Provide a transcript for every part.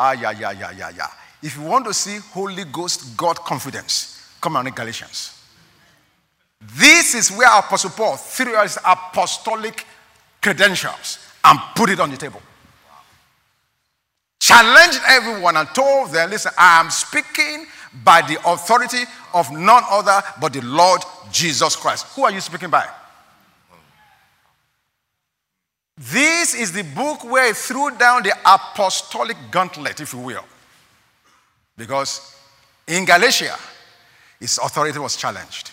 Ah, yeah, yeah, yeah, yeah, yeah. If you want to see Holy Ghost God confidence, come on in Galatians. This is where Apostle Paul threw his apostolic credentials and put it on the table. Challenged everyone and told them, listen, I am speaking by the authority of none other but the Lord Jesus Christ. Who are you speaking by? This is the book where he threw down the apostolic gauntlet, if you will. Because in Galatia, his authority was challenged.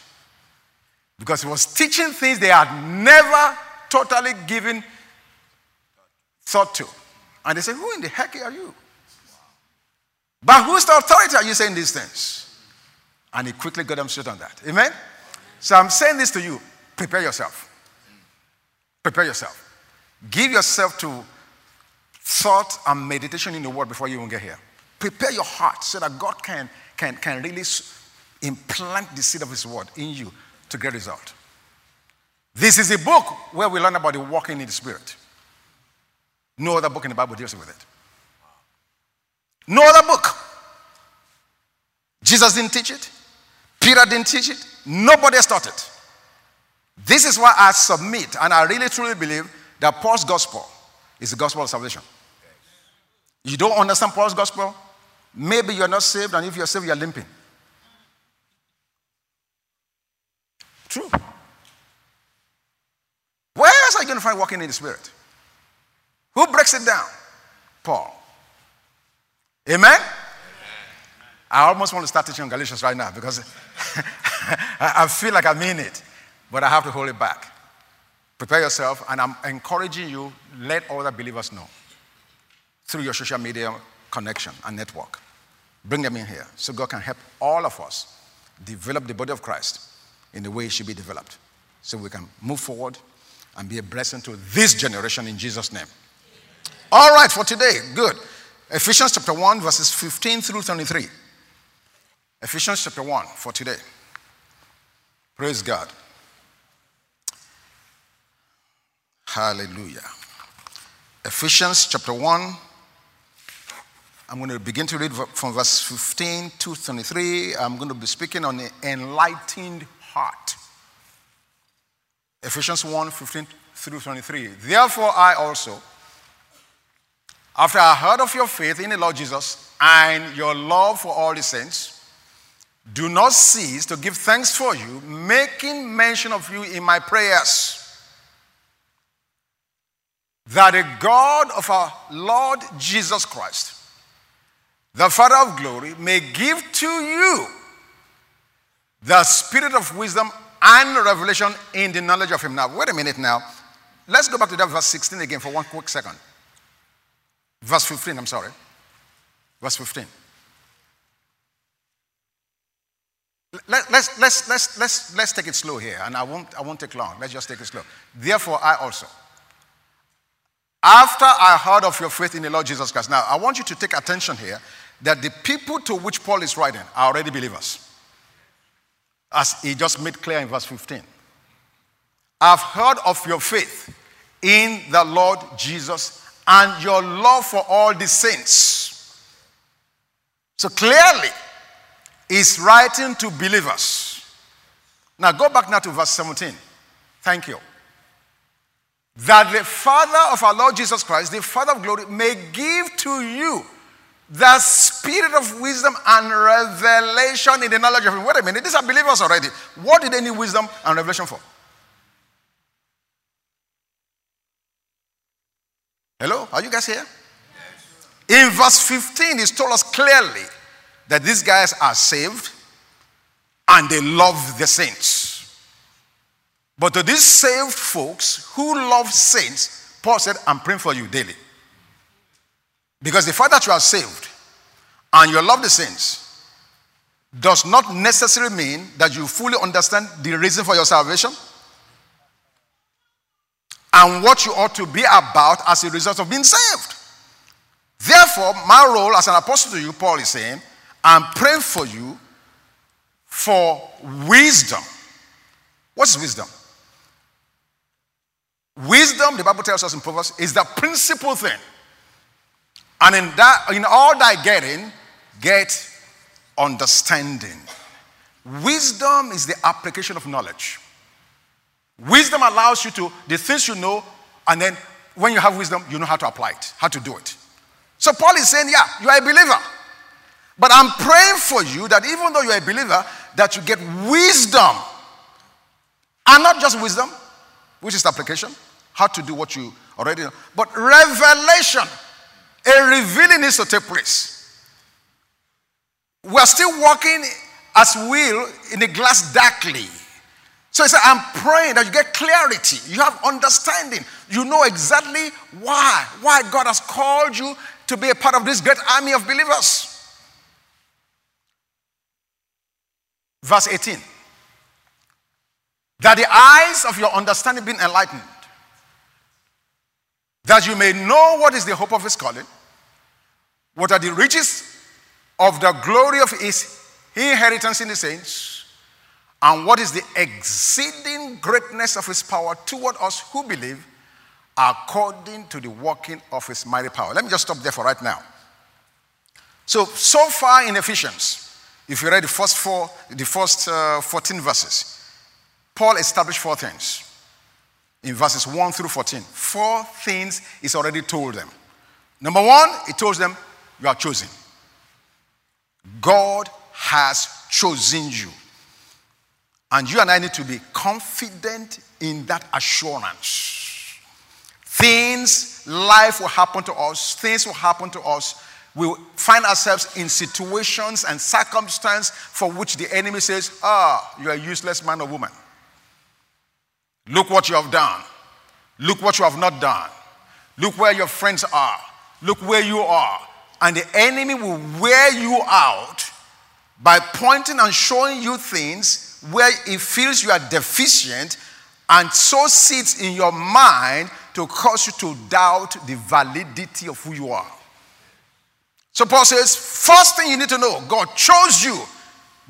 Because he was teaching things they had never totally given thought to. And they said, Who in the heck are you? By whose authority are you saying these things? And he quickly got them straight on that. Amen? So I'm saying this to you prepare yourself. Prepare yourself. Give yourself to thought and meditation in the word before you even get here. Prepare your heart so that God can, can, can really implant the seed of His word in you to get result. This is a book where we learn about the walking in the Spirit. No other book in the Bible deals with it. No other book. Jesus didn't teach it. Peter didn't teach it. Nobody else taught it. This is why I submit, and I really truly believe that Paul's gospel is the gospel of salvation. You don't understand Paul's gospel? Maybe you're not saved, and if you're saved, you're limping. True. Where else are you going to find walking in the Spirit? Who breaks it down? Paul. Amen? Amen. I almost want to start teaching on Galatians right now because I feel like I mean it, but I have to hold it back. Prepare yourself, and I'm encouraging you, let other believers know through your social media connection and network. Bring them in here so God can help all of us develop the body of Christ in the way it should be developed so we can move forward and be a blessing to this generation in Jesus' name. All right, for today, good. Ephesians chapter 1, verses 15 through 23. Ephesians chapter 1 for today. Praise God. Hallelujah. Ephesians chapter 1. I'm going to begin to read from verse 15 to 23. I'm going to be speaking on the enlightened heart. Ephesians 1 15 through 23. Therefore, I also, after I heard of your faith in the Lord Jesus and your love for all the saints, do not cease to give thanks for you, making mention of you in my prayers that the God of our Lord Jesus Christ, the Father of glory, may give to you the spirit of wisdom and revelation in the knowledge of Him. Now, wait a minute now. Let's go back to that verse 16 again for one quick second. Verse 15, I'm sorry. Verse 15. Let, let's, let's, let's, let's, let's take it slow here, and I won't, I won't take long. Let's just take it slow. Therefore, I also after I heard of your faith in the Lord Jesus Christ. Now, I want you to take attention here that the people to which Paul is writing are already believers. As he just made clear in verse 15. I've heard of your faith in the Lord Jesus and your love for all the saints. So clearly, he's writing to believers. Now go back now to verse 17. Thank you that the Father of our Lord Jesus Christ, the Father of glory, may give to you the spirit of wisdom and revelation in the knowledge of Him. Wait a minute, these are believers already. What did they need wisdom and revelation for? Hello, are you guys here? In verse 15, He's told us clearly that these guys are saved and they love the saints. But to these saved folks who love saints, Paul said, I'm praying for you daily. Because the fact that you are saved and you love the saints does not necessarily mean that you fully understand the reason for your salvation and what you ought to be about as a result of being saved. Therefore, my role as an apostle to you, Paul is saying, I'm praying for you for wisdom. What's wisdom? Wisdom, the Bible tells us in Proverbs, is the principal thing And in that, in all thy getting, get understanding. Wisdom is the application of knowledge. Wisdom allows you to, the things you know, and then when you have wisdom, you know how to apply it, how to do it. So Paul is saying, yeah, you are a believer. But I'm praying for you that even though you're a believer, that you get wisdom. And not just wisdom, which is application, how to do what you already know, but revelation. A revealing needs to take place. We're still walking as will in a glass darkly. So he said, I'm praying that you get clarity. You have understanding. You know exactly why. Why God has called you to be a part of this great army of believers. Verse 18. That the eyes of your understanding be enlightened, that you may know what is the hope of his calling, what are the riches of the glory of his inheritance in the saints, and what is the exceeding greatness of his power toward us who believe, according to the working of his mighty power. Let me just stop there for right now. So, so far in Ephesians, if you read the first four, the first uh, 14 verses, Paul established four things in verses 1 through 14. Four things he's already told them. Number one, he told them, You are chosen. God has chosen you. And you and I need to be confident in that assurance. Things, life will happen to us, things will happen to us we find ourselves in situations and circumstances for which the enemy says, Ah, you're a useless man or woman. Look what you have done. Look what you have not done. Look where your friends are. Look where you are. And the enemy will wear you out by pointing and showing you things where he feels you are deficient and so sits in your mind to cause you to doubt the validity of who you are. So Paul says, first thing you need to know, God chose you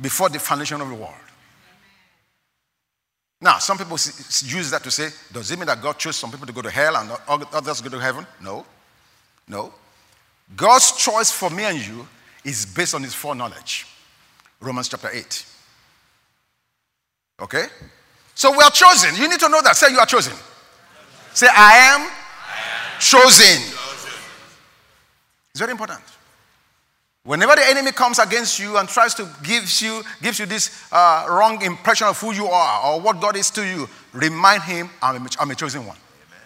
before the foundation of the world. Now, some people use that to say, does it mean that God chose some people to go to hell and others go to heaven? No. No. God's choice for me and you is based on his foreknowledge. Romans chapter 8. Okay? So we are chosen. You need to know that. Say, you are chosen. Say, I am, I am chosen. chosen. It's very important. Whenever the enemy comes against you and tries to give you, gives you this uh, wrong impression of who you are or what God is to you, remind him, I'm a, I'm a chosen one. Amen.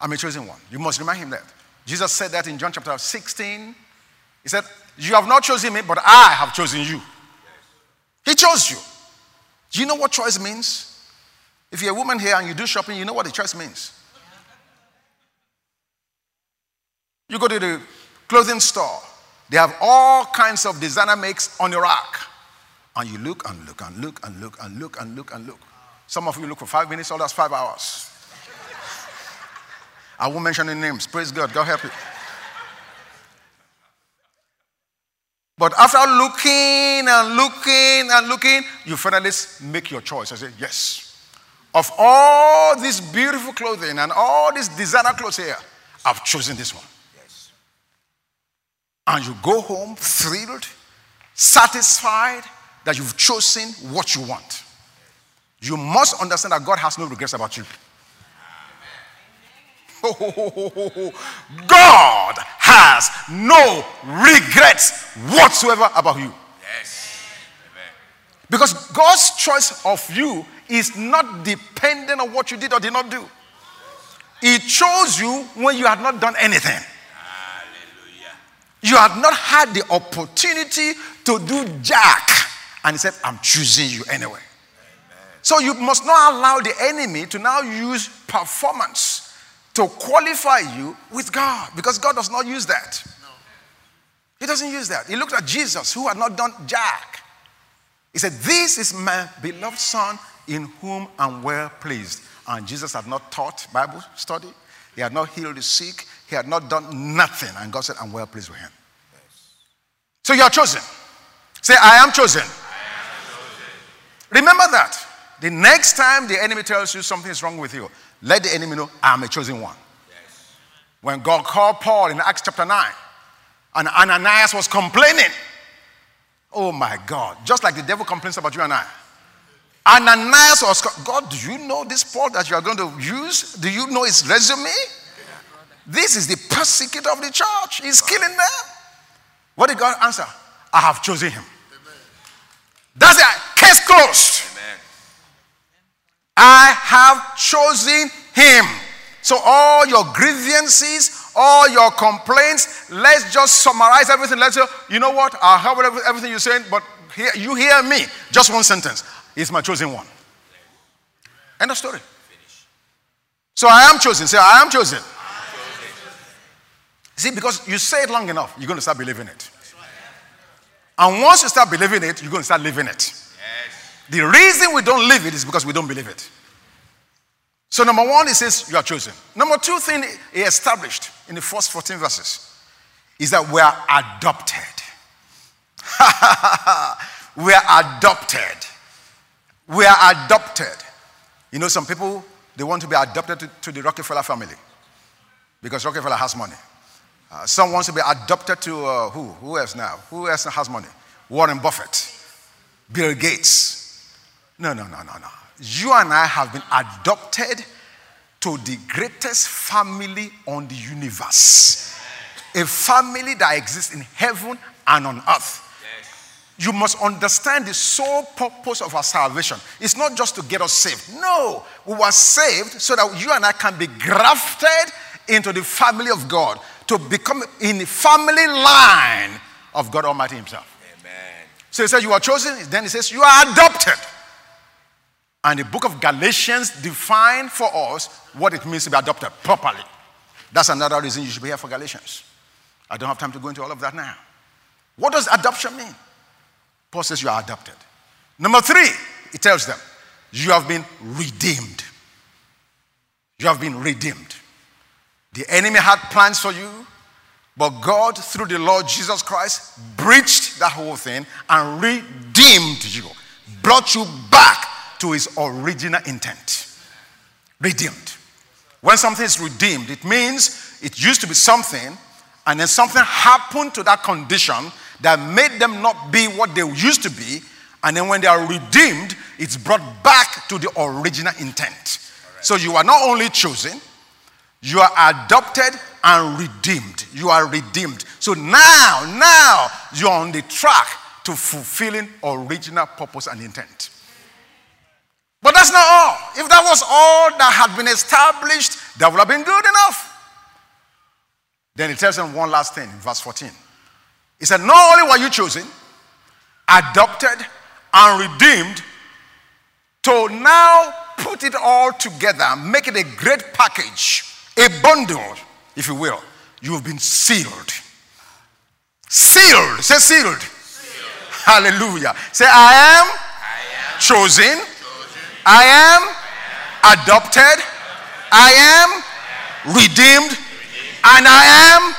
I'm a chosen one. You must remind him that. Jesus said that in John chapter 16. He said, You have not chosen me, but I have chosen you. Yes. He chose you. Do you know what choice means? If you're a woman here and you do shopping, you know what the choice means. You go to the clothing store they have all kinds of designer makes on your rack. And you look and look and look and look and look and look and look. Some of you look for five minutes, others five hours. I won't mention any names. Praise God. God help you. But after looking and looking and looking, you finally make your choice. I say, yes. Of all this beautiful clothing and all these designer clothes here, I've chosen this one and you go home thrilled, satisfied that you've chosen what you want. You must understand that God has no regrets about you. God has no regrets whatsoever about you. Yes. Because God's choice of you is not dependent on what you did or did not do. He chose you when you had not done anything. You had not had the opportunity to do jack. And he said, I'm choosing you anyway. Amen. So you must not allow the enemy to now use performance to qualify you with God because God does not use that. No. He doesn't use that. He looked at Jesus who had not done jack. He said, This is my beloved Son in whom I'm well pleased. And Jesus had not taught Bible study, he had not healed the sick, he had not done nothing. And God said, I'm well pleased with him. Yes. So you are chosen. Say, I am chosen. I am chosen. Remember that. The next time the enemy tells you something is wrong with you, let the enemy know, I'm a chosen one. Yes. When God called Paul in Acts chapter 9, and Ananias was complaining. Oh my God, just like the devil complains about you and I. Ananias was, God, do you know this Paul that you are going to use? Do you know his resume? This is the persecutor of the church. He's killing them. What did God answer? I have chosen him. That's it. Case closed. I have chosen him. So, all your grievances, all your complaints, let's just summarize everything. Let's say, you know what? I heard everything you're saying, but here, you hear me. Just one sentence. He's my chosen one. End of story. So, I am chosen. Say, I am chosen. See, because you say it long enough, you're going to start believing it. And once you start believing it, you're going to start living it. The reason we don't live it is because we don't believe it. So, number one, it says you are chosen. Number two thing he established in the first 14 verses is that we are adopted. we are adopted. We are adopted. You know, some people, they want to be adopted to, to the Rockefeller family because Rockefeller has money. Uh, some wants to be adopted to uh, who? Who else now? Who else has money? Warren Buffett, Bill Gates. No, no, no, no, no. You and I have been adopted to the greatest family on the universe. A family that exists in heaven and on earth. You must understand the sole purpose of our salvation. It's not just to get us saved. No, we were saved so that you and I can be grafted into the family of God to become in the family line of God Almighty Himself. Amen. So he says, You are chosen. Then he says, You are adopted. And the book of Galatians define for us what it means to be adopted properly. That's another reason you should be here for Galatians. I don't have time to go into all of that now. What does adoption mean? Paul says you are adopted. Number three, he tells them, you have been redeemed. You have been redeemed. The enemy had plans for you, but God, through the Lord Jesus Christ, breached that whole thing and redeemed you, brought you back to his original intent. Redeemed. When something is redeemed, it means it used to be something, and then something happened to that condition that made them not be what they used to be, and then when they are redeemed, it's brought back to the original intent. So you are not only chosen, you are adopted and redeemed. You are redeemed. So now, now you're on the track to fulfilling original purpose and intent. But that's not all. If that was all that had been established, that would have been good enough. Then he tells them one last thing in verse 14. He said, Not only were you chosen, adopted, and redeemed to now put it all together, make it a great package a bundle, if you will. You have been sealed. Sealed. Say sealed. sealed. Hallelujah. Say, I am, I am chosen. chosen. I, am I am adopted. I am redeemed. And I am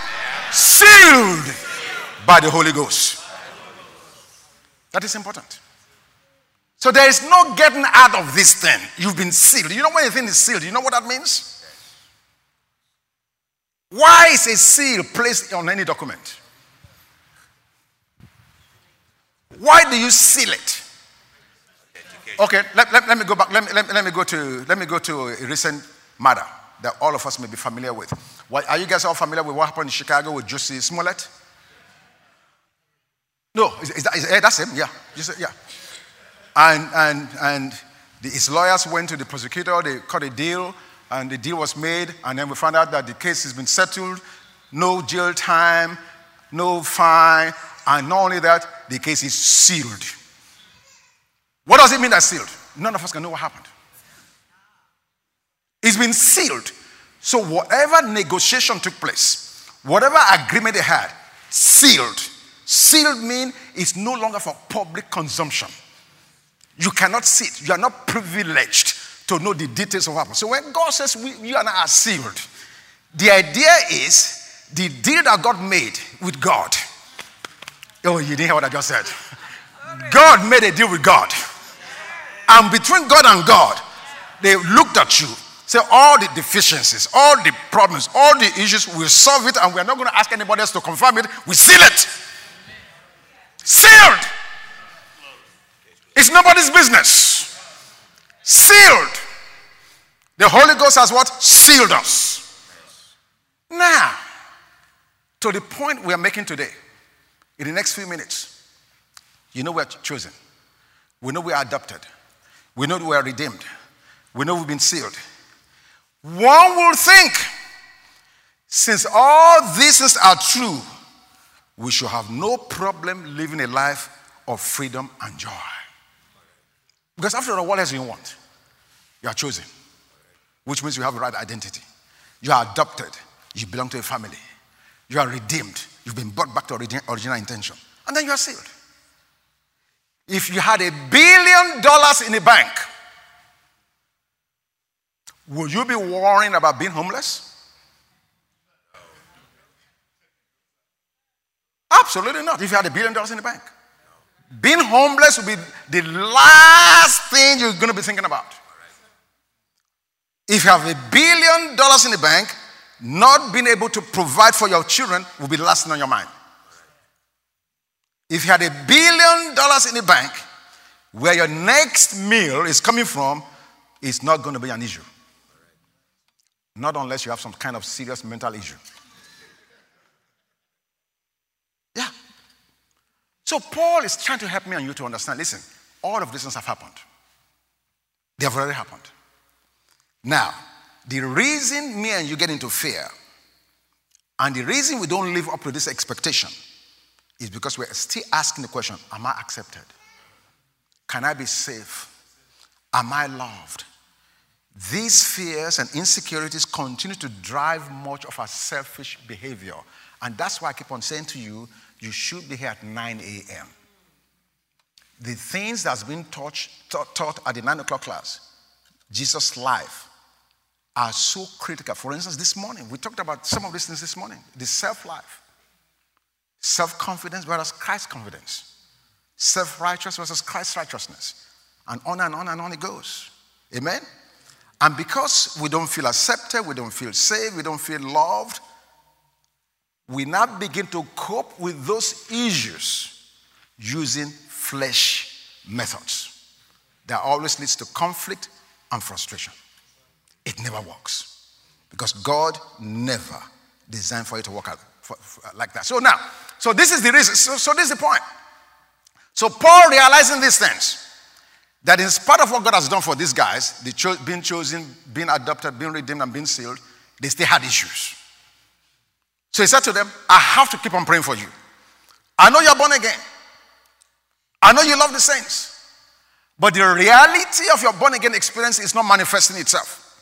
sealed by the Holy Ghost. That is important. So there is no getting out of this thing. You've been sealed. You know when a thing is sealed, you know what that means? Why is a seal placed on any document? Why do you seal it? Okay, let, let, let me go back. Let me, let, let, me go to, let me go to a recent matter that all of us may be familiar with. What, are you guys all familiar with what happened in Chicago with Jussie Smollett? No, is, is that, is, yeah, that's him, yeah. Yeah. And, and, and the, his lawyers went to the prosecutor, they cut a deal, and the deal was made, and then we found out that the case has been settled, no jail time, no fine, and not only that, the case is sealed. What does it mean that sealed? None of us can know what happened. It's been sealed. So whatever negotiation took place, whatever agreement they had, sealed. Sealed means it's no longer for public consumption. You cannot see it. You are not privileged to know the details of what happened. So when God says we, you and I are sealed, the idea is the deal that God made with God. Oh, you didn't hear what I just said. God made a deal with God. And between God and God, they looked at you Say all the deficiencies, all the problems, all the issues, we'll solve it and we're not going to ask anybody else to confirm it. We seal it. Sealed. It's nobody's business. Sealed. The Holy Ghost has what? Sealed us. Now, to the point we are making today, in the next few minutes, you know we're chosen. We know we are adopted. We know we are redeemed. We know we've been sealed. One will think, since all these things are true, we should have no problem living a life of freedom and joy. Because after all, what else do you want? You are chosen, which means you have the right identity. You are adopted. You belong to a family. You are redeemed. You've been brought back to original intention. And then you are sealed. If you had a billion dollars in the bank, would you be worrying about being homeless? Absolutely not. If you had a billion dollars in the bank, being homeless would be the last thing you're going to be thinking about. If you have a billion dollars in the bank, not being able to provide for your children will be last thing on your mind. If you had a billion dollars in the bank, where your next meal is coming from, is not going to be an issue. Not unless you have some kind of serious mental issue. Yeah. So Paul is trying to help me and you to understand listen, all of these things have happened. They have already happened. Now, the reason me and you get into fear and the reason we don't live up to this expectation is because we're still asking the question Am I accepted? Can I be safe? Am I loved? These fears and insecurities continue to drive much of our selfish behavior. And that's why I keep on saying to you, you should be here at 9 a.m. The things that's been taught, taught, at the 9 o'clock class, Jesus' life, are so critical. For instance, this morning, we talked about some of these things this morning the self life, self confidence versus Christ confidence, self righteous versus Christ righteousness, and on and on and on it goes. Amen? And because we don't feel accepted, we don't feel safe, we don't feel loved, we now begin to cope with those issues using flesh methods. That always leads to conflict and frustration. It never works because God never designed for it to work out for, for, like that. So now, so this is the reason. So, so this is the point. So Paul realizing these things that in spite of what God has done for these guys, the cho- being chosen, being adopted, being redeemed, and being sealed, they still had issues. So he said to them, I have to keep on praying for you. I know you're born again. I know you love the saints. But the reality of your born again experience is not manifesting itself.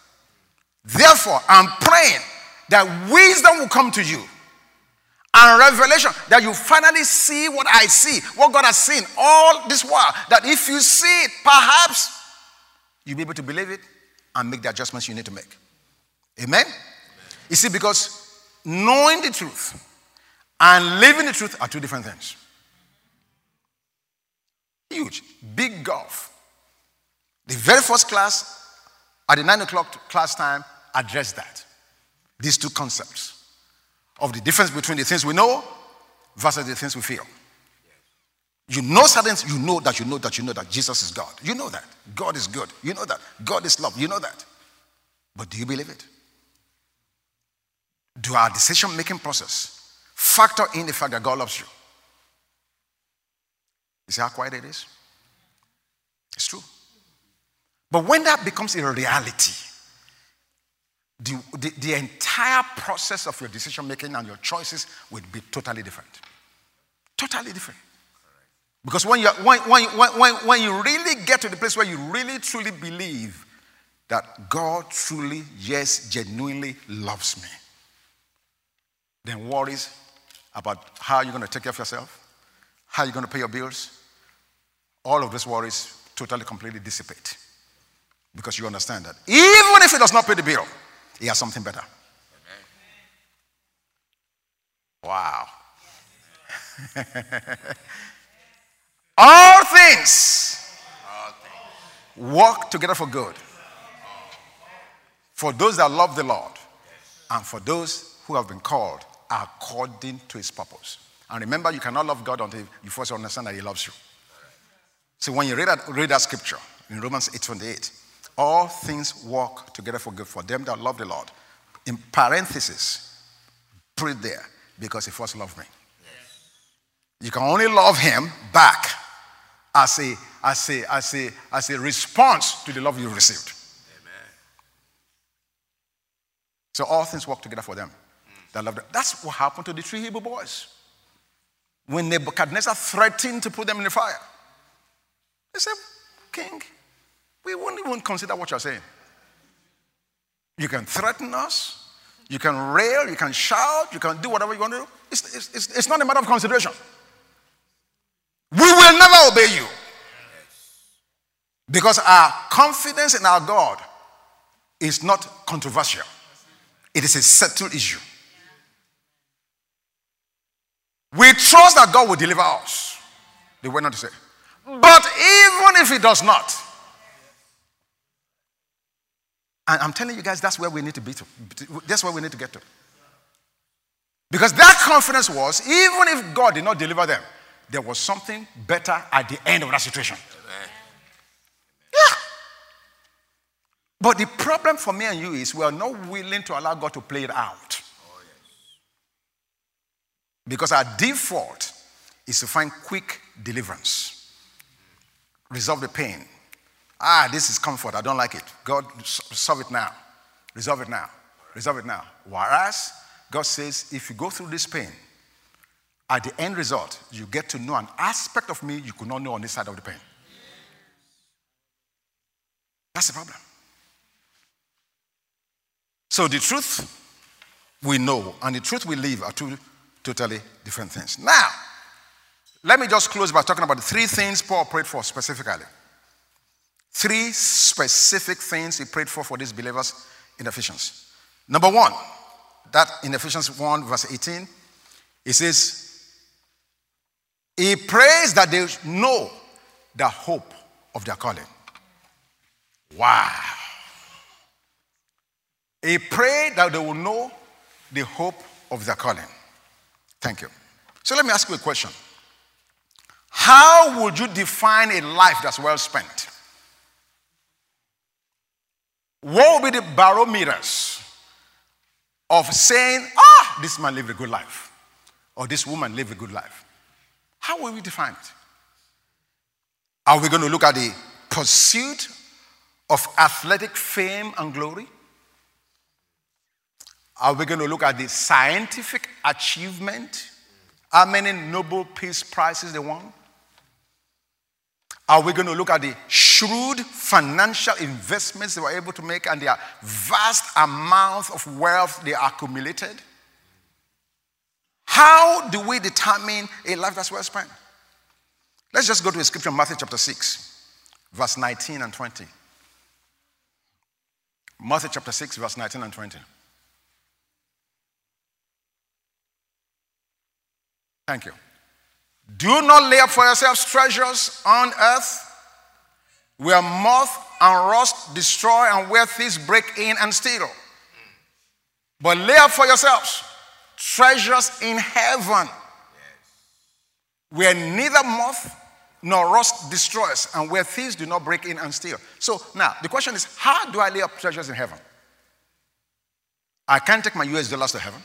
Therefore, I'm praying that wisdom will come to you and revelation that you finally see what I see, what God has seen all this while. That if you see it, perhaps you'll be able to believe it and make the adjustments you need to make. Amen? Amen? You see, because knowing the truth and living the truth are two different things. Huge, big gulf. The very first class at the nine o'clock class time addressed that. These two concepts of the difference between the things we know versus the things we feel. You know certain you know that you know that you know that Jesus is God. You know that. God is good. You know that. God is love. You know that. But do you believe it? Do our decision making process factor in the fact that God loves you? You see how quiet it is? It's true. But when that becomes a reality, the, the, the, entire process of your decision making and your choices would be totally different. Totally different. Because when, you when, when, when, when you really get to the place where you really truly believe that God truly, yes, genuinely loves me, then worries about how you're going to take care of yourself, how you're going to pay your bills, all of those worries totally, completely dissipate. Because you understand that even if he does not pay the bill, he has something better. Wow. All things work together for good For those that love the Lord, and for those who have been called according to his purpose. And remember, you cannot love God until you first understand that he loves you. So when you read that, read that scripture in Romans 8:28, all things work together for good for them that love the Lord. In parenthesis, put it there because he first loved me. You can only love him back as a, as a, as a, as a response to the love you received. Amen. So all things work together for them That's what happened to the three Hebrew boys. When Nebuchadnezzar threatened to put them in the fire, they said, King, we won't even consider what you're saying. You can threaten us, you can rail, you can shout, you can do whatever you want to do. It's, it's, it's, it's not a matter of consideration. We will never obey you. Because our confidence in our God is not controversial, it is a settled issue. We trust that God will deliver us. They went on to say. But even if He does not, and I'm telling you guys, that's where we need to be to. That's where we need to get to. Because that confidence was, even if God did not deliver them, there was something better at the end of that situation. Yeah. But the problem for me and you is we are not willing to allow God to play it out. Because our default is to find quick deliverance, resolve the pain. Ah, this is comfort. I don't like it. God, solve it now. Resolve it now. Resolve it now. Whereas God says, if you go through this pain, at the end result, you get to know an aspect of me you could not know on this side of the pain. That's the problem. So the truth we know and the truth we live are two totally different things. Now, let me just close by talking about the three things Paul prayed for specifically. Three specific things he prayed for for these believers in Ephesians. Number one, that in Ephesians 1, verse 18, he says, He prays that they know the hope of their calling. Wow. He prayed that they will know the hope of their calling. Thank you. So let me ask you a question. How would you define a life that's well spent? What would be the barometers of saying, ah, this man lived a good life, or this woman lived a good life? How will we define it? Are we going to look at the pursuit of athletic fame and glory? Are we going to look at the scientific achievement? How many Nobel Peace Prizes they won? Are we going to look at the shrewd financial investments they were able to make and their vast amount of wealth they accumulated? How do we determine a life that's well spent? Let's just go to a scripture, Matthew chapter 6, verse 19 and 20. Matthew chapter 6, verse 19 and 20. Thank you. Do not lay up for yourselves treasures on earth where moth and rust destroy and where thieves break in and steal. But lay up for yourselves treasures in heaven where neither moth nor rust destroys and where thieves do not break in and steal. So now the question is how do I lay up treasures in heaven? I can't take my US dollars to heaven.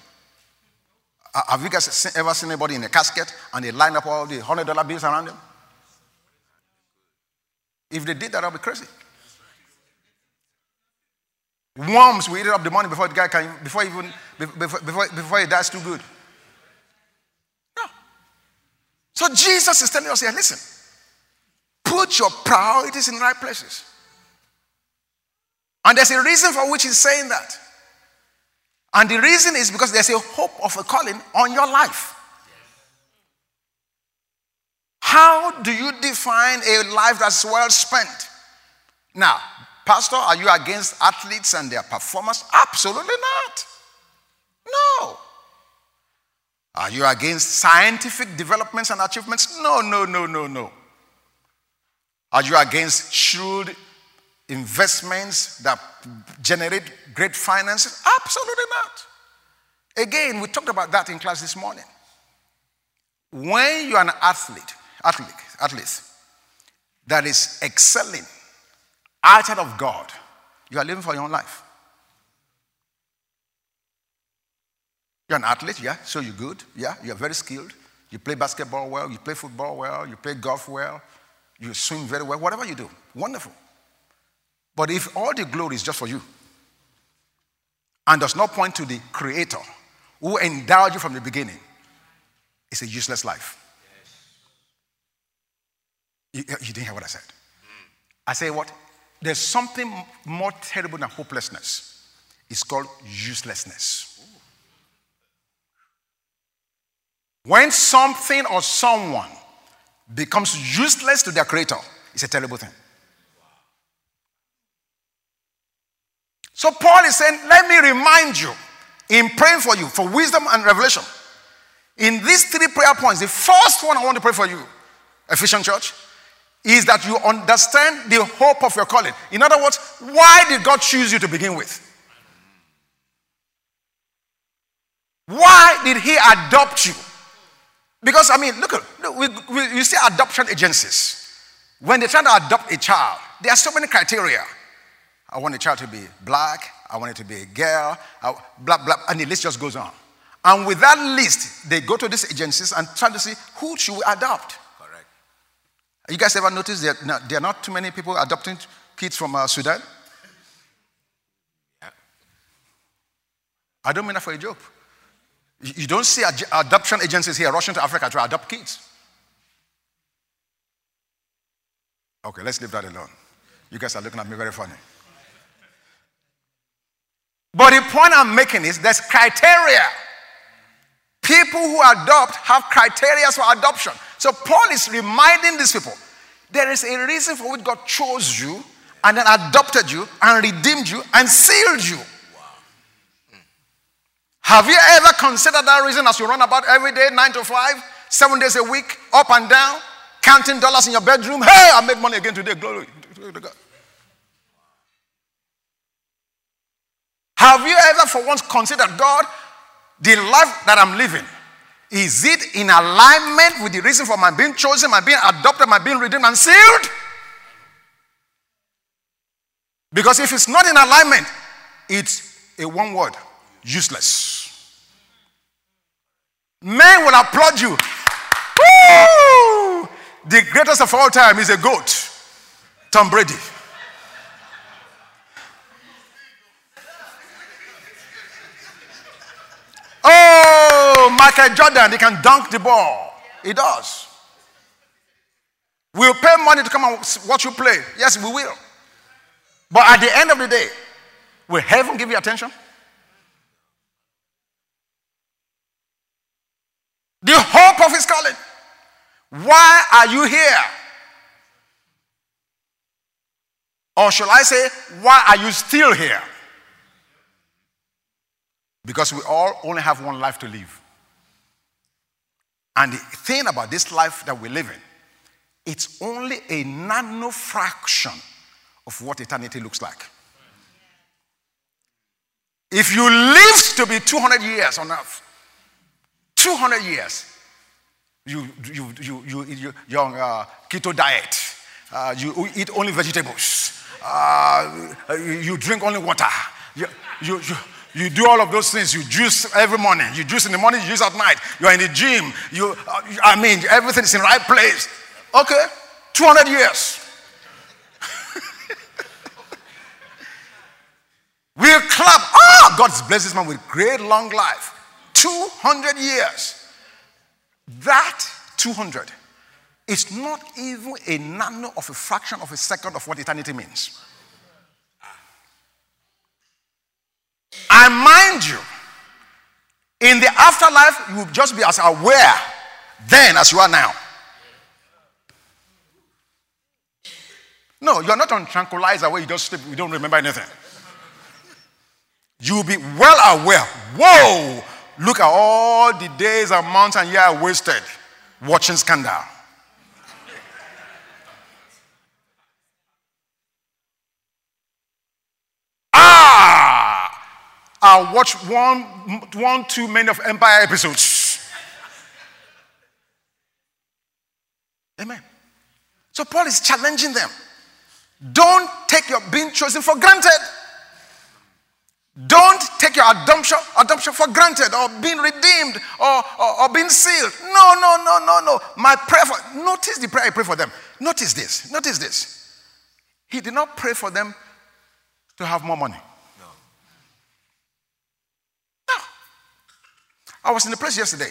Uh, have you guys ever seen anybody in a casket and they line up all the hundred dollar bills around them? If they did that, I'd be crazy. Worms will eat up the money before the guy can, before even before, before, before he dies too good. No. So Jesus is telling us here, listen, put your priorities in the right places. And there's a reason for which he's saying that. And the reason is because there's a hope of a calling on your life. How do you define a life that's well spent? Now, Pastor, are you against athletes and their performance? Absolutely not. No. Are you against scientific developments and achievements? No, no, no, no, no. Are you against shrewd investments that generate great finances? Absolutely not. Again, we talked about that in class this morning. When you're an athlete, athlete, athlete that is excelling outside of God, you are living for your own life. You're an athlete, yeah, so you're good, yeah, you're very skilled. You play basketball well, you play football well, you play golf well, you swim very well, whatever you do, wonderful. But if all the glory is just for you and does not point to the Creator who endowed you from the beginning, it's a useless life. You, you didn't hear what I said. I say what? There's something more terrible than hopelessness. It's called uselessness. When something or someone becomes useless to their creator, it's a terrible thing. So Paul is saying, let me remind you in praying for you for wisdom and revelation. In these three prayer points, the first one I want to pray for you, Ephesian church, is that you understand the hope of your calling. In other words, why did God choose you to begin with? Why did He adopt you? Because, I mean, look, look we, we, you see adoption agencies. When they try to adopt a child, there are so many criteria. I want a child to be black. I want it to be a girl. blah, blah. And the list just goes on. And with that list, they go to these agencies and try to see who should we adopt. Correct. You guys ever noticed that there are not too many people adopting kids from uh, Sudan? Yeah. I don't mean that for a joke. You don't see ad- adoption agencies here rushing to Africa to adopt kids. Okay, let's leave that alone. You guys are looking at me very funny. But the point I'm making is there's criteria. People who adopt have criteria for adoption. So Paul is reminding these people there is a reason for which God chose you and then adopted you and redeemed you and sealed you. Have you ever considered that reason as you run about every day, nine to five, seven days a week, up and down, counting dollars in your bedroom? Hey, I made money again today. Glory to God. Have you ever for once considered God, the life that I'm living, is it in alignment with the reason for my being chosen, my being adopted, my being redeemed and sealed? Because if it's not in alignment, it's a one word useless. Men will applaud you. Woo! The greatest of all time is a goat, Tom Brady. Oh, Michael Jordan, he can dunk the ball. He does. We'll pay money to come and watch you play. Yes, we will. But at the end of the day, will heaven give you attention? The hope of his calling. Why are you here? Or shall I say, why are you still here? Because we all only have one life to live. And the thing about this life that we live in, it's only a nano fraction of what eternity looks like. If you live to be 200 years on earth, 200 years, you, you, you, you, you your uh, keto diet, uh, you eat only vegetables, uh, you drink only water, you, you, you you do all of those things. You juice every morning. You juice in the morning, you juice at night. You're in the gym. You, uh, I mean, everything is in the right place. Okay, 200 years. we'll clap. Ah, God bless this man with great long life. 200 years. That 200 is not even a nano of a fraction of a second of what eternity means. And mind you, in the afterlife, you will just be as aware then as you are now. No, you're not on tranquilizer where you just sleep, you don't remember anything. You'll be well aware. Whoa! Look at all the days and months and years wasted watching scandal. Ah! I'll watch one, one too many of Empire episodes. Amen. So Paul is challenging them. Don't take your being chosen for granted. Don't take your adoption, adoption for granted or being redeemed or, or, or, being sealed. No, no, no, no, no. My prayer for, notice the prayer I pray for them. Notice this. Notice this. He did not pray for them to have more money. No. No. I was in the place yesterday.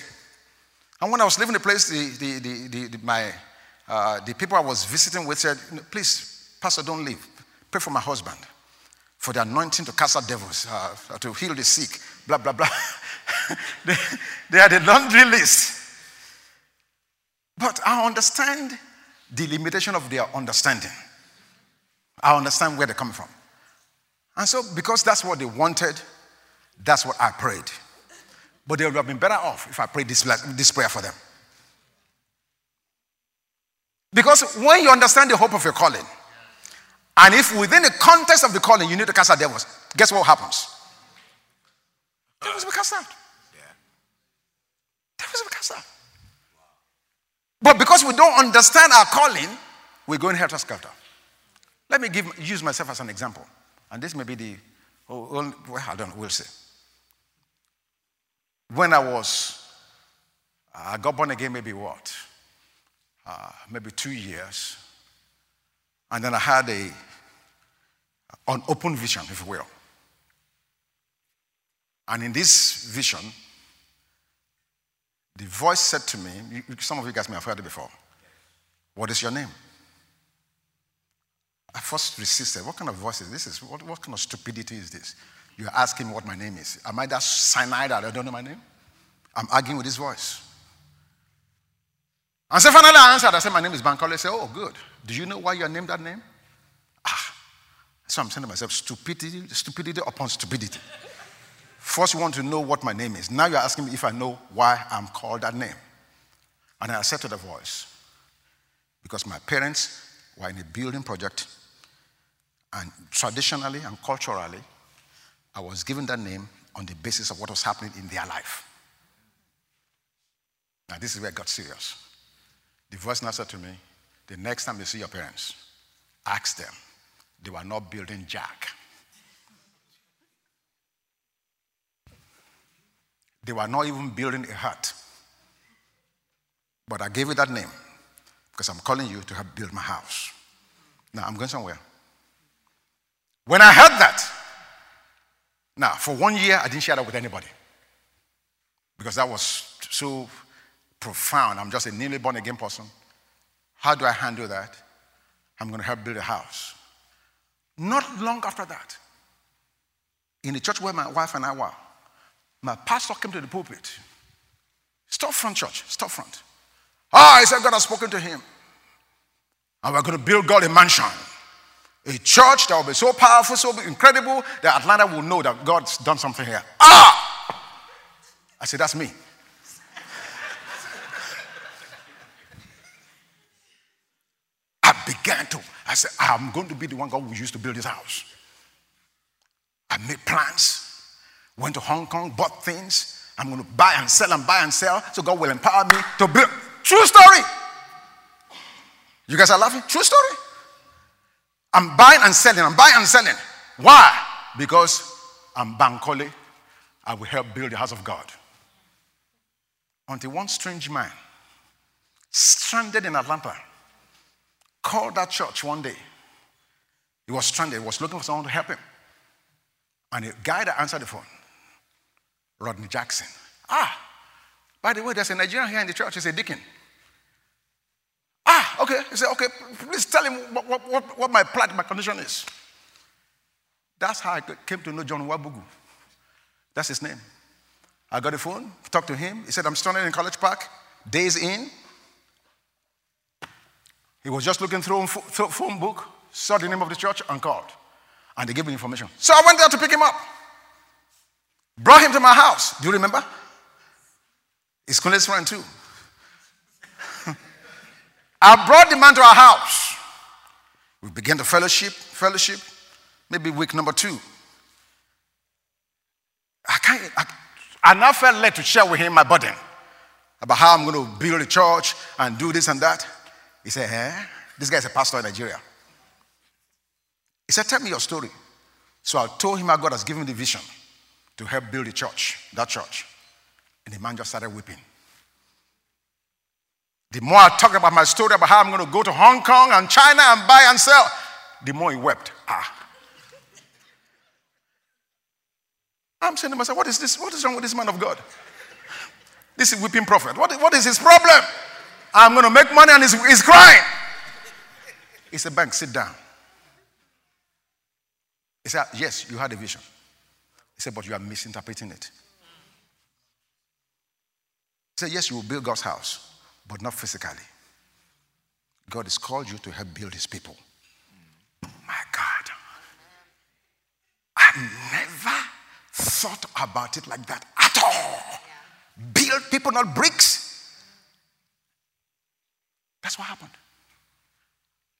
And when I was leaving the place, the, the, the, the my, uh, the people I was visiting with said, please, Pastor, don't leave. Pray for my husband for the anointing to cast out devils, uh, to heal the sick, blah, blah, blah. they, they had a laundry list. But I understand the limitation of their understanding. I understand where they're coming from. And so, because that's what they wanted, that's what I prayed. But they would have been better off if I prayed this, this prayer for them. Because when you understand the hope of your calling, and if within the context of the calling you need to cast out devils, guess what happens? Devils will cast out. Yeah. Devils will cast out. But because we don't understand our calling, we're going helter skelter. Let me give, use myself as an example. And this may be the, oh, well, I don't know, we'll see. When I was, I got born again maybe what? Uh, maybe two years. And then I had a an open vision, if you will. And in this vision, the voice said to me, some of you guys may have heard it before, What is your name? I first resisted. What kind of voice is this? Is what, what kind of stupidity is this? You're asking what my name is. Am I that cyanide that I don't know my name? I'm arguing with this voice. And so finally I answered. I said, My name is Bankole. He said, Oh, good. Do you know why you're named that name? Ah. So I'm saying to myself, stupidity, stupidity upon stupidity. First, you want to know what my name is. Now you're asking me if I know why I'm called that name. And I said to the voice, because my parents were in a building project, and traditionally and culturally, I was given that name on the basis of what was happening in their life. Now, this is where it got serious. The voice now said to me, The next time you see your parents, ask them. They were not building jack. They were not even building a hut. But I gave you that name because I'm calling you to help build my house. Now I'm going somewhere. When I heard that, now for one year I didn't share that with anybody because that was so profound. I'm just a newly born again person. How do I handle that? I'm going to help build a house. Not long after that, in the church where my wife and I were, my pastor came to the pulpit. Stop front church, stop front. Ah, he said God has spoken to him. And we're going to build God a mansion. A church that will be so powerful, so incredible that Atlanta will know that God's done something here. Ah! I said, That's me. I began to, I said, I'm going to be the one God will use to build this house. I made plans, went to Hong Kong, bought things. I'm going to buy and sell and buy and sell so God will empower me to build. True story. You guys are laughing? True story. I'm buying and selling. I'm buying and selling. Why? Because I'm Bankole. I will help build the house of God. Until one strange man, stranded in Atlanta, called that church one day. He was stranded, he was looking for someone to help him. And the guy that answered the phone, Rodney Jackson. Ah, by the way, there's a Nigerian here in the church. He's a deacon. Okay. He said, okay, please tell him what, what, what, my plight, my condition is. That's how I came to know John Wabugu. That's his name. I got a phone, talked to him. He said, I'm stranded in College Park, Days Inn. He was just looking through a phone book, saw the name of the church, and called. And they gave me information. So I went there to pick him up. Brought him to my house. Do you remember? He's Kunle's friend too. I brought the man to our house. We began the fellowship, fellowship, maybe week number two. I can't, I, I now felt led to share with him my burden about how I'm going to build a church and do this and that. He said, eh? This guy's a pastor in Nigeria. He said, Tell me your story. So I told him how God has given me the vision to help build a church, that church. And the man just started weeping. The more I talked about my story about how I'm going to go to Hong Kong and China and buy and sell, the more he wept. Ah. I'm saying to myself, what is this? What is wrong with this man of God? This is weeping prophet. What, what is his problem? I'm going to make money and he's, he's crying. He said, Bank, sit down. He said, Yes, you had a vision. He said, But you are misinterpreting it. He said, Yes, you will build God's house, but not physically. God has called you to help build his people. My God. I never thought about it like that at all. Build people, not bricks. That's what happened.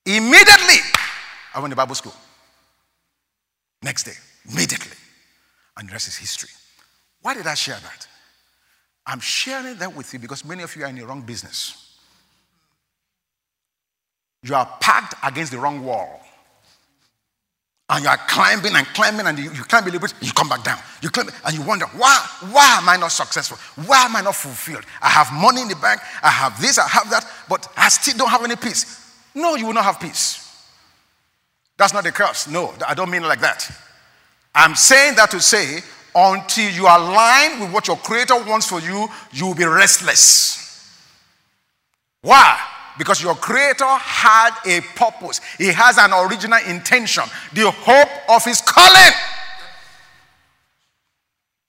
Immediately, I went to Bible school. Next day, immediately. And the rest is history. Why did I share that? I'm sharing that with you because many of you are in the wrong business. You are packed against the wrong wall. And you are climbing and climbing, and you, you can't believe it. You come back down. You climb, and you wonder, why, why am I not successful? Why am I not fulfilled? I have money in the bank, I have this, I have that, but I still don't have any peace. No, you will not have peace. That's not the curse. No, I don't mean it like that. I'm saying that to say, until you align with what your Creator wants for you, you will be restless. Why? Because your Creator had a purpose, He has an original intention, the hope of His calling.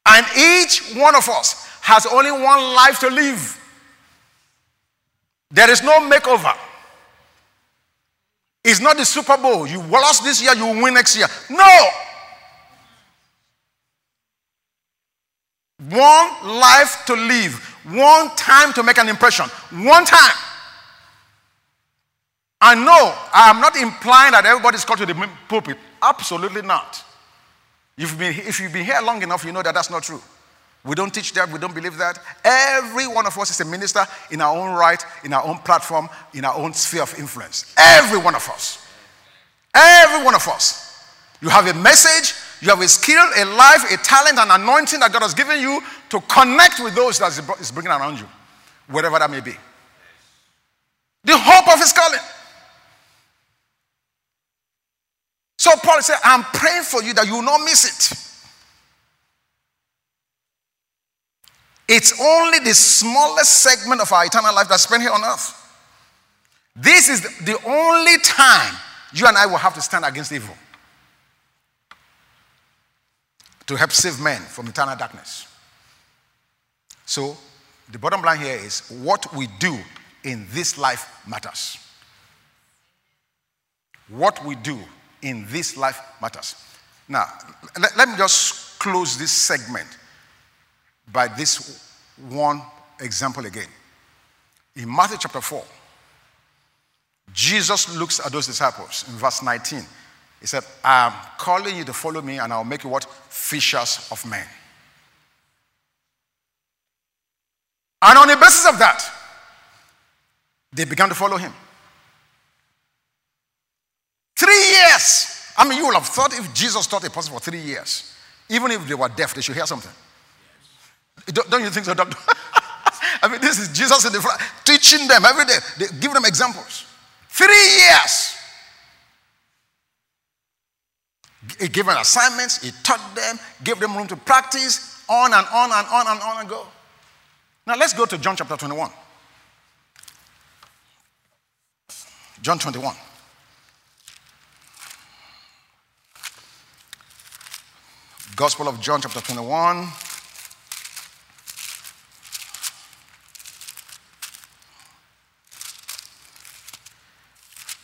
And each one of us has only one life to live. There is no makeover. It's not the Super Bowl. You lost this year, you win next year. No. One life to live, one time to make an impression, one time. I know I am not implying that everybody's called to the pulpit. Absolutely not. You've, been, if you've been here long enough, you know that that's not true. We don't teach that, we don't believe that. Every one of us is a minister in our own right, in our own platform, in our own sphere of influence. Every one of us. Every one of us. You have a message, you have a skill, a life, a talent, an anointing that God has given you to connect with those that is bringing around you, wherever that may be. The hope of His calling. So Paul said, I'm praying for you that you will not miss it. It's only the smallest segment of our eternal life that's spent here on earth. This is the only time you and I will have to stand against evil to help save men from eternal darkness. So, the bottom line here is what we do in this life matters. What we do in this life matters. Now, let, let me just close this segment by this one example again. In Matthew chapter 4, Jesus looks at those disciples in verse 19. He said, I'm calling you to follow me, and I'll make you what? Fishers of men. And on the basis of that, they began to follow him. Three years. I mean, you would have thought if Jesus taught a person for three years, even if they were deaf, they should hear something. Don't you think so, doctor? I mean, this is Jesus in the front, teaching them every day, they give them examples. Three years. He gave them assignments, he taught them, gave them room to practice, on and on and on and on and go. Now let's go to John chapter 21. John 21. Gospel of John chapter 21.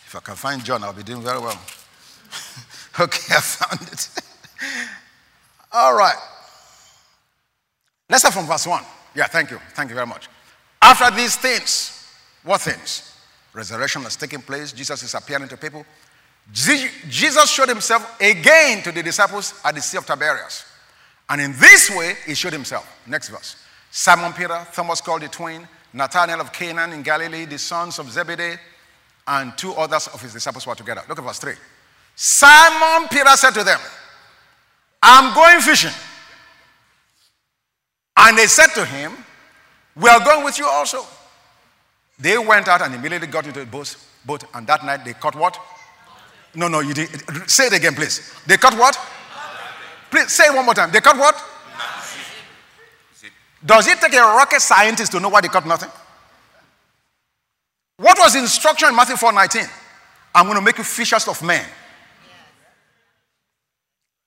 If I can find John, I'll be doing very well. Okay, I found it. All right. Let's start from verse 1. Yeah, thank you. Thank you very much. After these things, what things? Resurrection has taken place. Jesus is appearing to people. Jesus showed himself again to the disciples at the Sea of Tiberias. And in this way, he showed himself. Next verse. Simon Peter, Thomas called the twin, Nathanael of Cana in Galilee, the sons of Zebedee, and two others of his disciples were together. Look at verse 3. Simon Peter said to them, I'm going fishing. And they said to him, We are going with you also. They went out and immediately got into the boat, boat and that night they caught what? No, no, you didn't. Say it again, please. They caught what? Please say it one more time. They caught what? Does it take a rocket scientist to know why they caught nothing? What was the instruction in Matthew 4:19? I'm going to make you fishers of men.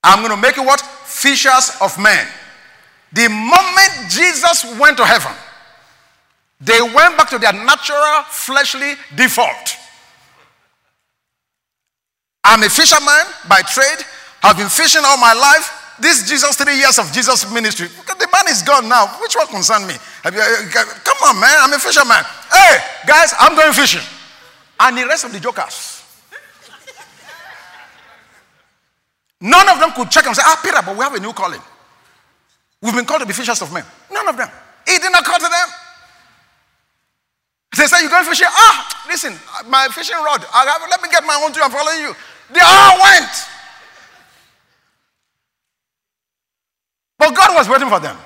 I'm going to make you what? Fishers of men. The moment Jesus went to heaven, they went back to their natural fleshly default. I'm a fisherman by trade. I've been fishing all my life. This Jesus, three years of Jesus ministry. The man is gone now. Which one concern me? Uh, come on, man. I'm a fisherman. Hey, guys, I'm going fishing. And the rest of the jokers. None of them could check and say, Ah, Peter, but we have a new calling. We've been called to be fishers of men. None of them. He did not call to them. They said, You're going fishing? Ah, listen, my fishing rod. Have, let me get my own too. I'm following you. They all went. But God was waiting for them.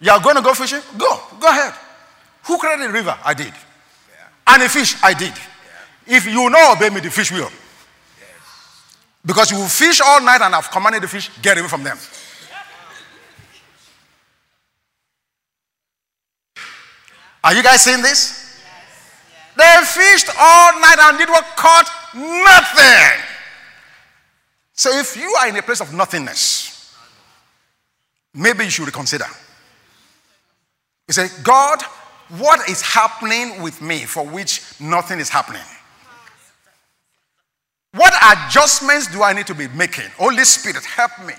You are going to go fishing? Go. Go ahead. Who created the river? I did. And the fish? I did. If you know obey me, the fish will. Because you will fish all night and I've commanded the fish, get away from them. Are you guys seeing this? They fished all night and did what? Caught nothing. So if you are in a place of nothingness, maybe you should reconsider. You say, God, what is happening with me for which nothing is happening? What adjustments do I need to be making? Holy Spirit, help me.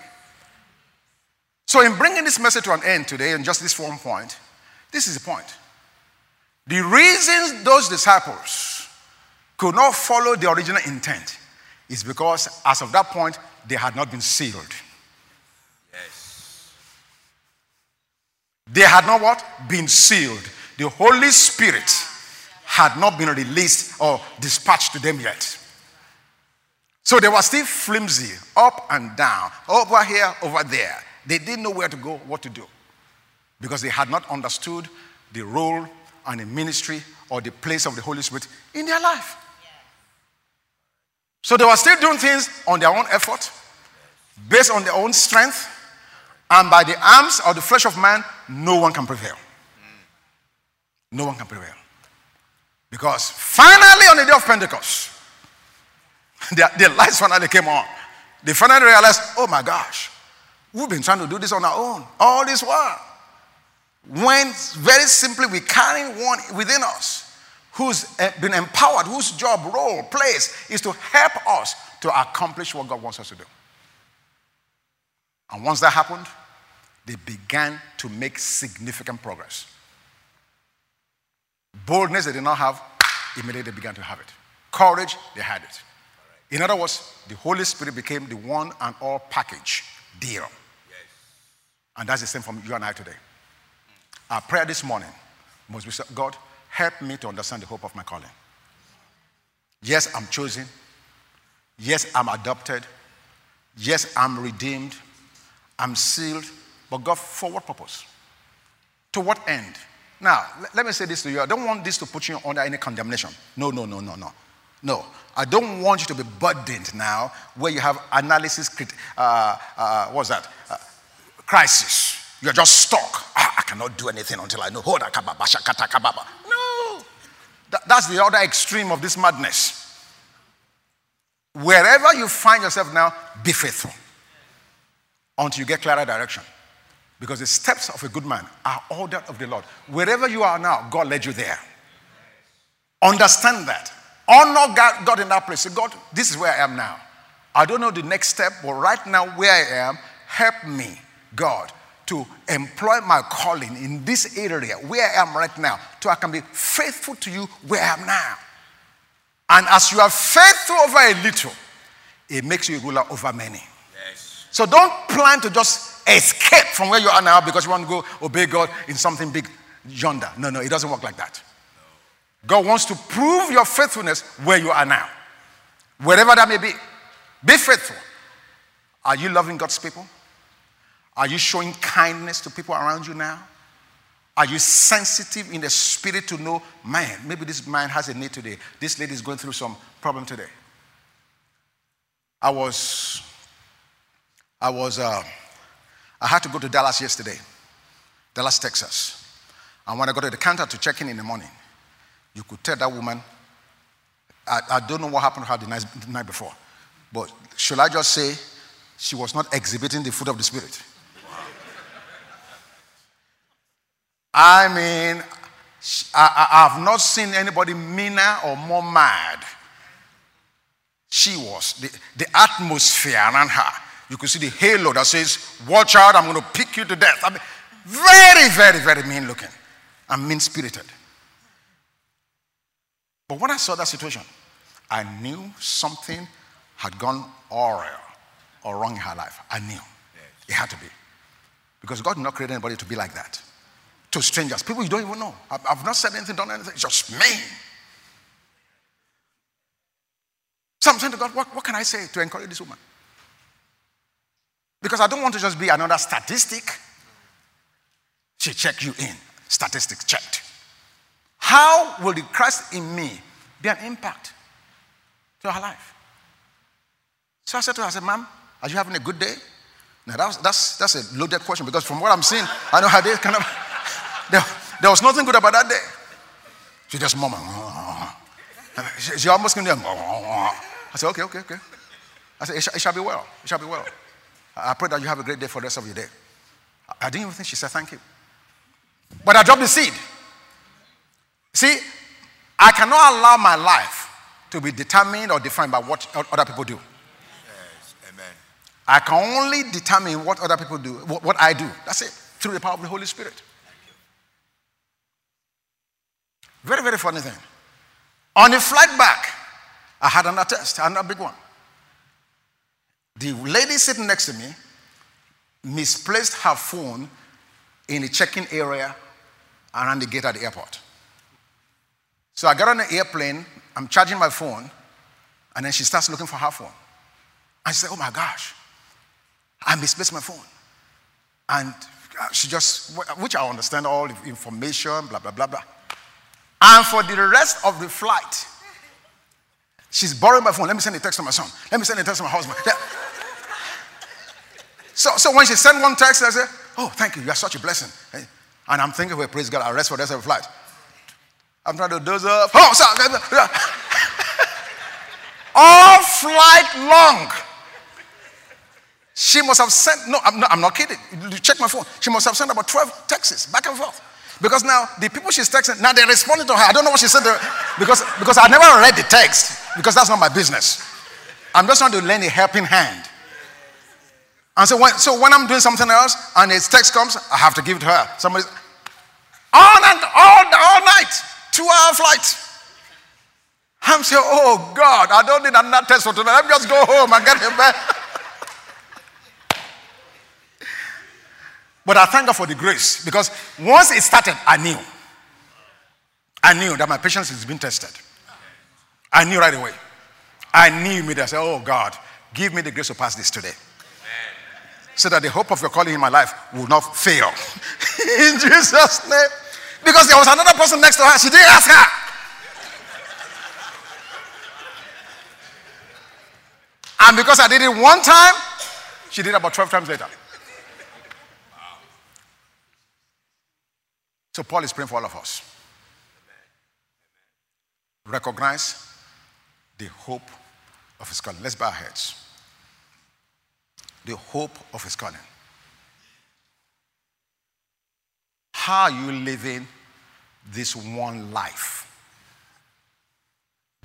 So, in bringing this message to an end today, and just this one point, this is the point. The reasons those disciples could not follow the original intent is because, as of that point, they had not been sealed. Yes. They had not what? Been sealed. The Holy Spirit had not been released or dispatched to them yet. So they were still flimsy, up and down, over here, over there. They didn't know where to go, what to do, because they had not understood the role and the ministry or the place of the Holy Spirit in their life. So they were still doing things on their own effort, based on their own strength, and by the arms or the flesh of man, no one can prevail. No one can prevail. Because finally, on the day of Pentecost, their, their lights finally came on. They finally realized, oh my gosh, we've been trying to do this on our own all this while. When very simply we carry one within us who's eh, been empowered, whose job, role, place is to help us to accomplish what God wants us to do. And once that happened, they began to make significant progress. Boldness they did not have, immediately they began to have it. Courage, they had it. In other words, the Holy Spirit became the one and all package deal. Yes. And that's the same for you and I today. Our prayer this morning must be God, help me to understand the hope of my calling. Yes, I'm chosen. Yes, I'm adopted. Yes, I'm redeemed. I'm sealed. But God, for what purpose? To what end? Now, let me say this to you. I don't want this to put you under any condemnation. No, no, no, no, no. No. I don't want you to be burdened now where you have analysis, uh, uh, what's that? Uh, crisis. You're just stuck. Ah, I cannot do anything until I know. No. That, that's the other extreme of this madness. Wherever you find yourself now, be faithful until you get clearer direction. Because the steps of a good man are ordered of the Lord. Wherever you are now, God led you there. Understand that. Honor God, God in that place. Say, God, this is where I am now. I don't know the next step, but right now, where I am, help me, God, to employ my calling in this area where I am right now, so I can be faithful to you where I am now. And as you are faithful over a little, it makes you a ruler over many. Yes. So don't plan to just escape from where you are now because you want to go obey God in something big yonder. No, no, it doesn't work like that. God wants to prove your faithfulness where you are now, wherever that may be. Be faithful. Are you loving God's people? Are you showing kindness to people around you now? Are you sensitive in the spirit to know, man, maybe this man has a need today. This lady is going through some problem today. I was, I was, uh, I had to go to Dallas yesterday, Dallas, Texas. And when I got to the counter to check in in the morning, you could tell that woman, I, I don't know what happened to her the night, the night before, but should I just say she was not exhibiting the fruit of the Spirit? I mean, I, I, have not seen anybody meaner or more mad. She was. The, the atmosphere around her. You could see the halo that says, Watch out, I'm going to pick you to death. I mean, very, very, very mean looking and mean spirited. But when I saw that situation, I knew something had gone awry or wrong in her life. I knew. It had to be. Because God did not create anybody to be like that to strangers, people you don't even know. I've not said anything, done anything, it's just me. So I'm saying to God, what, what can I say to encourage this woman? Because I don't want to just be another statistic. She checked you in, statistics checked. How will the Christ in me be an impact to her life? So I said to her, I said, Ma'am, are you having a good day? Now that's, that's, that's a loaded question because from what I'm seeing, I know how they kind of. There, there was nothing good about that day. She just murmured. She, she almost came there. I said, okay, okay, okay. I said, it, sh- it shall be well. It shall be well. I pray that you have a great day for the rest of your day. I didn't even think she said thank you. But I dropped the seed. See, I cannot allow my life to be determined or defined by what other people do. Yes, amen. I can only determine what other people do, what I do. That's it, through the power of the Holy Spirit. Very, very funny thing. On the flight back, I had another test, another big one. The lady sitting next to me misplaced her phone in the check-in area around the gate at the airport. So I got on the airplane, I'm charging my phone, and then she starts looking for her phone. And she said, Oh my gosh, I misplaced my phone. And uh, she just, which I understand all the information, blah, blah, blah, blah. And for the rest of the flight, she's borrowing my phone. Let me send a text to my son. Let me send a text to my husband. So, so when she sent one text, I said, Oh, thank you. You are such a blessing. And I'm thinking, well, praise God, I'll rest for the rest of the flight. I'm trying to doze off. Oh, sorry. All flight long. She must have sent, no I'm, not, I'm not kidding. Check my phone. She must have sent about 12 texts back and forth. Because now the people she's texting, now they're responding to her. I don't know what she said because, because I never read the text because that's not my business. I'm just trying to lend a helping hand. And so when, so when I'm doing something else and his text comes, I have to give it to her. Somebody, all, and all, all night, two hour flight. I'm saying, oh God, I don't need another test for tonight. Let me just go home and get him back. But I thank God for the grace because once it started, I knew. I knew that my patience is being tested. I knew right away. I knew immediately. I said, Oh God, give me the grace to pass this today. So that the hope of your calling in my life will not fail. in Jesus' name. Because there was another person next to her. She didn't ask her. And because I did it one time, she did it about 12 times later. So Paul is praying for all of us. Recognize the hope of his calling. Let's bow our heads. The hope of his calling. How are you living this one life?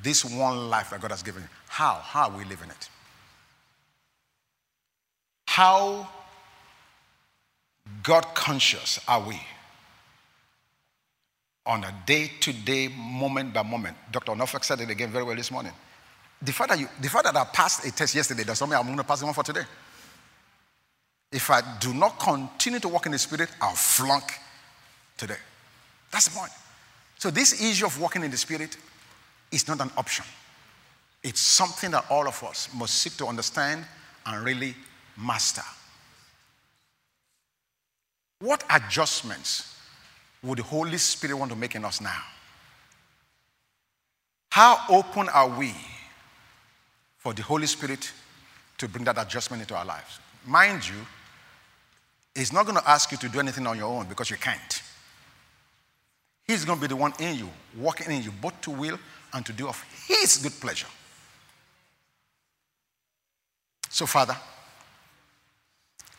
This one life that God has given you. How? How are we living it? How God conscious are we? on a day to day, moment by moment. Dr. Norfolk said it again very well this morning. The fact that, you, the fact that I passed a test yesterday does not mean I'm going to pass one for today. If I do not continue to walk in the Spirit, I'll flunk today. That's the point. So, this issue of walking in the Spirit is not an option. It's something that all of us must seek to understand and really master. What adjustments would the Holy Spirit want to make in us now? How open are we for the Holy Spirit to bring that adjustment into our lives? Mind you, He's not going to ask you to do anything on your own because you can't. He's going to be the one in you, working in you, both to will and to do of His good pleasure. So, Father,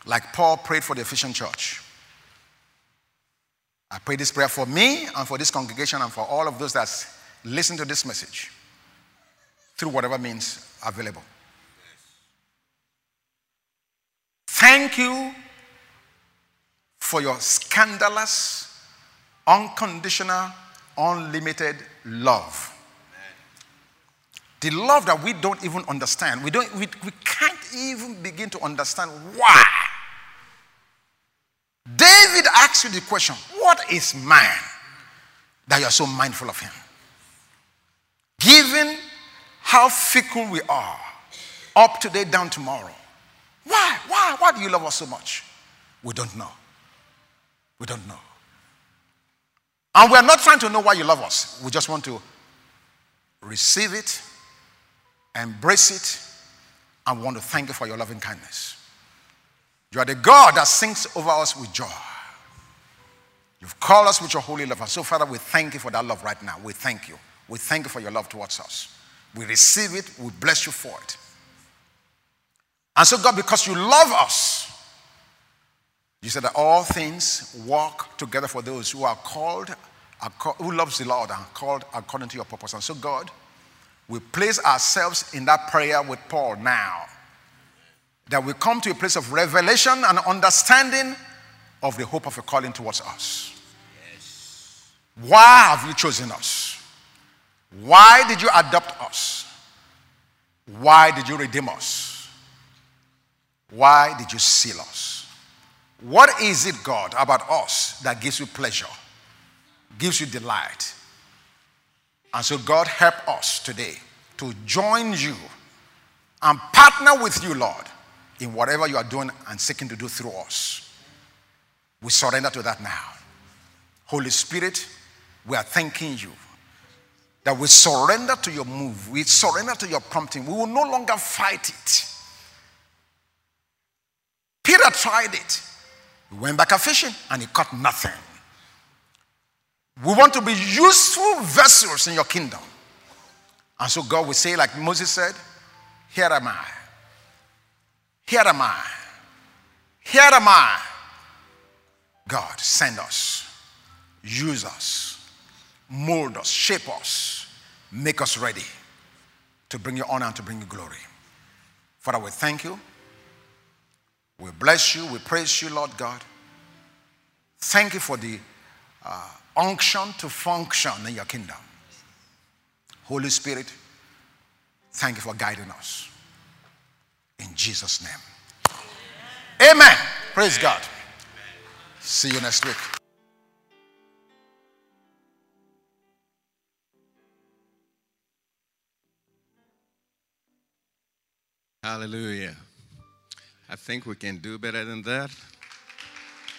like Paul prayed for the Ephesian church, I pray this prayer for me and for this congregation and for all of those that listen to this message through whatever means available. Thank you for your scandalous, unconditional, unlimited love. The love that we don't even understand. We, don't, we, we can't even begin to understand why. David asked you the question What is man that you are so mindful of him? Given how fickle we are, up today, down tomorrow. Why? Why? Why do you love us so much? We don't know. We don't know. And we're not trying to know why you love us. We just want to receive it, embrace it, and want to thank you for your loving kindness. You are the God that sings over us with joy. You've called us with your holy love. And so, Father, we thank you for that love right now. We thank you. We thank you for your love towards us. We receive it. We bless you for it. And so, God, because you love us, you said that all things work together for those who are called, who loves the Lord and called according to your purpose. And so, God, we place ourselves in that prayer with Paul now. That we come to a place of revelation and understanding of the hope of a calling towards us. Yes. Why have you chosen us? Why did you adopt us? Why did you redeem us? Why did you seal us? What is it, God, about us that gives you pleasure, gives you delight? And so, God, help us today to join you and partner with you, Lord, in whatever you are doing and seeking to do through us. We surrender to that now. Holy Spirit, we are thanking you that we surrender to your move, we surrender to your prompting. We will no longer fight it. Peter tried it. He went back a fishing and he caught nothing. We want to be useful vessels in your kingdom. And so God will say, like Moses said, Here am I. Here am I. Here am I. God, send us. Use us. Mold us. Shape us. Make us ready to bring you honor and to bring you glory. Father, we thank you. We bless you. We praise you, Lord God. Thank you for the uh, unction to function in your kingdom. Holy Spirit, thank you for guiding us. In Jesus' name. Amen. Praise God. See you next week. Hallelujah. I think we can do better than that.